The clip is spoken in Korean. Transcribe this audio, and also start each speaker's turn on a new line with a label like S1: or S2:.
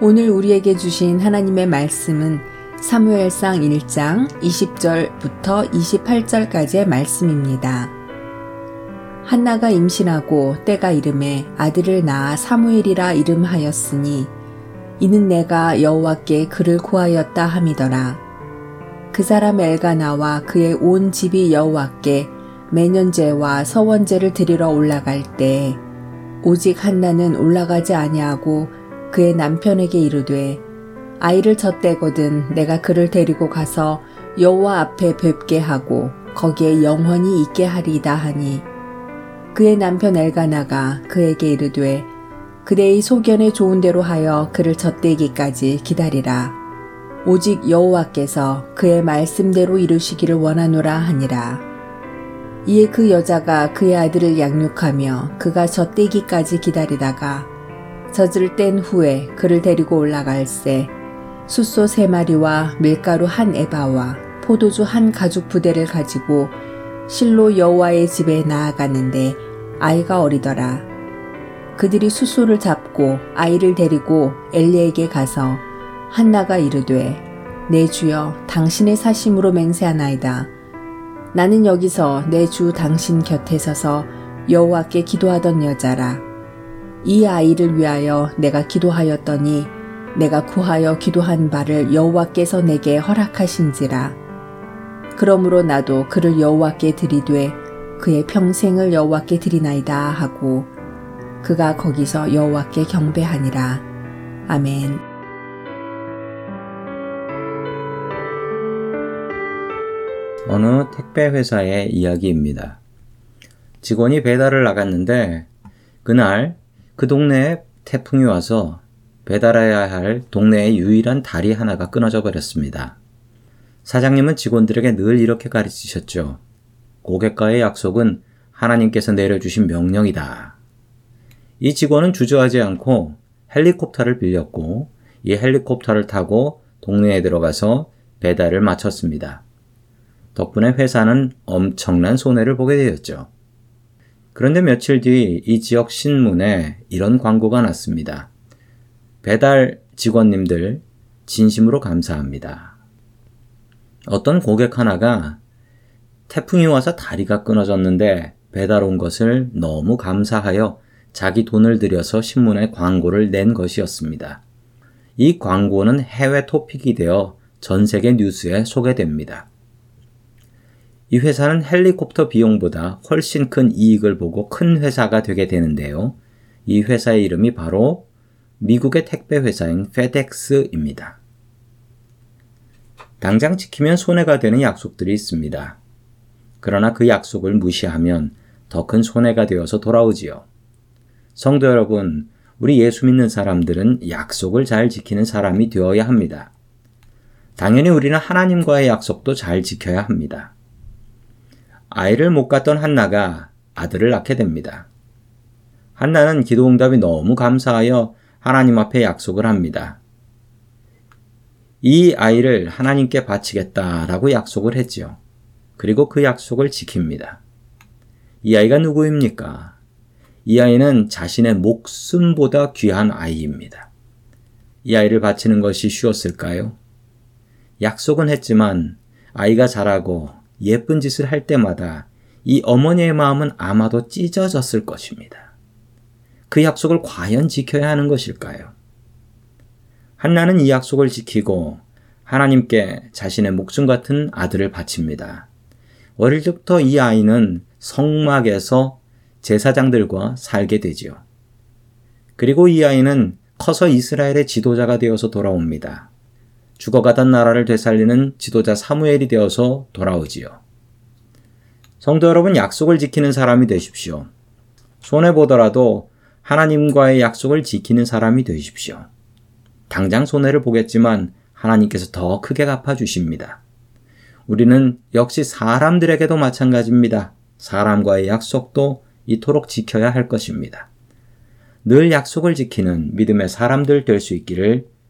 S1: 오늘 우리에게 주신 하나님의 말씀은 사무엘상 1장 20절부터 28절까지의 말씀입니다. 한나가 임신하고 때가 이름에 아들을 낳아 사무엘이라 이름하였으니 이는 내가 여호와께 그를 구하였다 함이더라. 그 사람 엘가나와 그의 온 집이 여호와께 매년제와 서원제를 드리러 올라갈 때 오직 한나는 올라가지 아니하고 그의 남편에게 이르되 아이를 젖대거든 내가 그를 데리고 가서 여호와 앞에 뵙게 하고 거기에 영원히 있게 하리이다 하니. 그의 남편 엘가나가 그에게 이르되 그대의 소견에 좋은 대로 하여 그를 젖대기까지 기다리라. 오직 여호와께서 그의 말씀대로 이루시기를 원하노라 하니라. 이에 그 여자가 그의 아들을 양육하며 그가 젖대기까지 기다리다가 젖을 뗀 후에 그를 데리고 올라갈새 숫소 세 마리와 밀가루 한 에바와 포도주 한 가죽 부대를 가지고 실로 여호와의 집에 나아가는데 아이가 어리더라. 그들이 숫소를 잡고 아이를 데리고 엘리에게 가서 한나가 이르되 내 주여 당신의 사심으로 맹세하나이다. 나는 여기서 내 주 당신 곁에 서서 여호와께 기도하던 여자라. 이 아이를 위하여 내가 기도하였더니 내가 구하여 기도한 바를 여호와께서 내게 허락하신지라. 그러므로 나도 그를 여호와께 드리되 그의 평생을 여호와께 드리나이다 하고 그가 거기서 여호와께 경배하니라. 아멘.
S2: 어느 택배 회사의 이야기입니다. 직원이 배달을 나갔는데 그날 그 동네에 태풍이 와서 배달해야 할 동네의 유일한 다리 하나가 끊어져 버렸습니다. 사장님은 직원들에게 늘 이렇게 가르치셨죠. 고객과의 약속은 하나님께서 내려주신 명령이다. 이 직원은 주저하지 않고 헬리콥터를 빌렸고 이 헬리콥터를 타고 동네에 들어가서 배달을 마쳤습니다. 덕분에 회사는 엄청난 손해를 보게 되었죠. 그런데 며칠 뒤 이 지역 신문에 이런 광고가 났습니다. 배달 직원님들 진심으로 감사합니다. 어떤 고객 하나가 태풍이 와서 다리가 끊어졌는데 배달 온 것을 너무 감사하여 자기 돈을 들여서 신문에 광고를 낸 것이었습니다. 이 광고는 해외 토픽이 되어 전 세계 뉴스에 소개됩니다. 이 회사는 헬리콥터 비용보다 훨씬 큰 이익을 보고 큰 회사가 되게 되는데요. 이 회사의 이름이 바로 미국의 택배 회사인 페덱스입니다. 당장 지키면 손해가 되는 약속들이 있습니다. 그러나 그 약속을 무시하면 더 큰 손해가 되어서 돌아오지요. 성도 여러분, 우리 예수 믿는 사람들은 약속을 잘 지키는 사람이 되어야 합니다. 당연히 우리는 하나님과의 약속도 잘 지켜야 합니다. 아이를 못 갖던 한나가 아들을 낳게 됩니다. 한나는 기도 응답이 너무 감사하여 하나님 앞에 약속을 합니다. 이 아이를 하나님께 바치겠다라고 약속을 했지요. 그리고 그 약속을 지킵니다. 이 아이가 누구입니까? 이 아이는 자신의 목숨보다 귀한 아이입니다. 이 아이를 바치는 것이 쉬웠을까요? 약속은 했지만 아이가 자라고 예쁜 짓을 할 때마다 이 어머니의 마음은 아마도 찢어졌을 것입니다. 그 약속을 과연 지켜야 하는 것일까요? 한나는 이 약속을 지키고 하나님께 자신의 목숨 같은 아들을 바칩니다. 어릴 때부터 이 아이는 성막에서 제사장들과 살게 되지요. 그리고 이 아이는 커서 이스라엘의 지도자가 되어서 돌아옵니다. 죽어가던 나라를 되살리는 지도자 사무엘이 되어서 돌아오지요. 성도 여러분, 약속을 지키는 사람이 되십시오. 손해보더라도 하나님과의 약속을 지키는 사람이 되십시오. 당장 손해를 보겠지만 하나님께서 더 크게 갚아주십니다. 우리는 역시 사람들에게도 마찬가지입니다. 사람과의 약속도 이토록 지켜야 할 것입니다. 늘 약속을 지키는 믿음의 사람들 될 수 있기를